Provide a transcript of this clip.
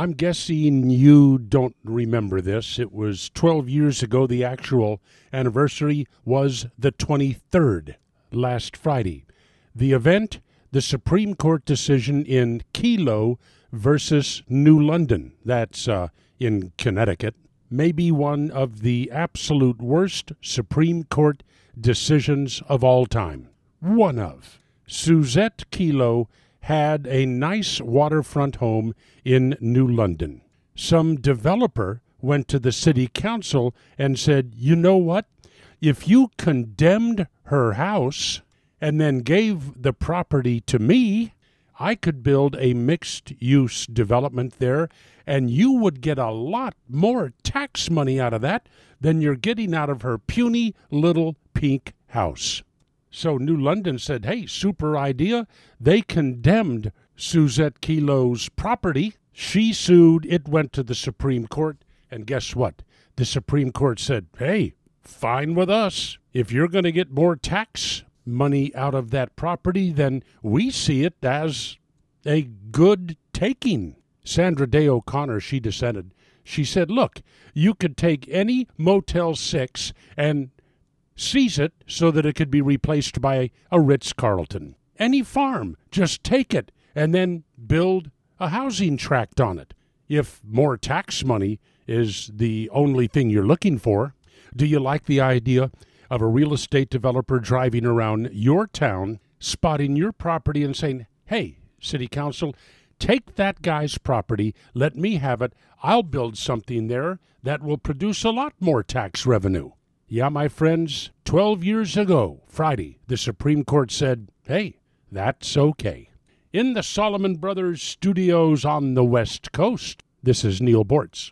I'm guessing you don't remember this. It was 12 years ago. The actual anniversary was the 23rd, last Friday. The event, the Supreme Court decision in Kelo versus New London. That's uh, in Connecticut. Maybe one of the absolute worst Supreme Court decisions of all time. One of. Susette Kelo had a nice waterfront home in New London. Some developer went to the city council and said, You know what? If you condemned her house and then gave the property to me, I could build a mixed use development there, and you would get a lot more tax money out of that than you're getting out of her puny little pink house. So New London said, hey, super idea. They condemned Susette Kelo's property. She sued. It went to the Supreme Court. And guess what? The Supreme Court said, hey, fine with us. If you're going to get more tax money out of that property, then we see it as a good taking. Sandra Day O'Connor, she dissented. She said, look, you could take any Motel 6 and seize it so that it could be replaced by a Ritz Carlton. Any farm, just take it and then build a housing tract on it. If more tax money is the only thing you're looking for, do you like the idea of a real estate developer driving around your town, spotting your property, and saying, Hey, City Council, take that guy's property, let me have it, I'll build something there that will produce a lot more tax revenue. Yeah, my friends, 12 years ago, Friday, the Supreme Court said, hey, that's okay. In the Solomon Brothers studios on the West Coast, this is Neal Boortz.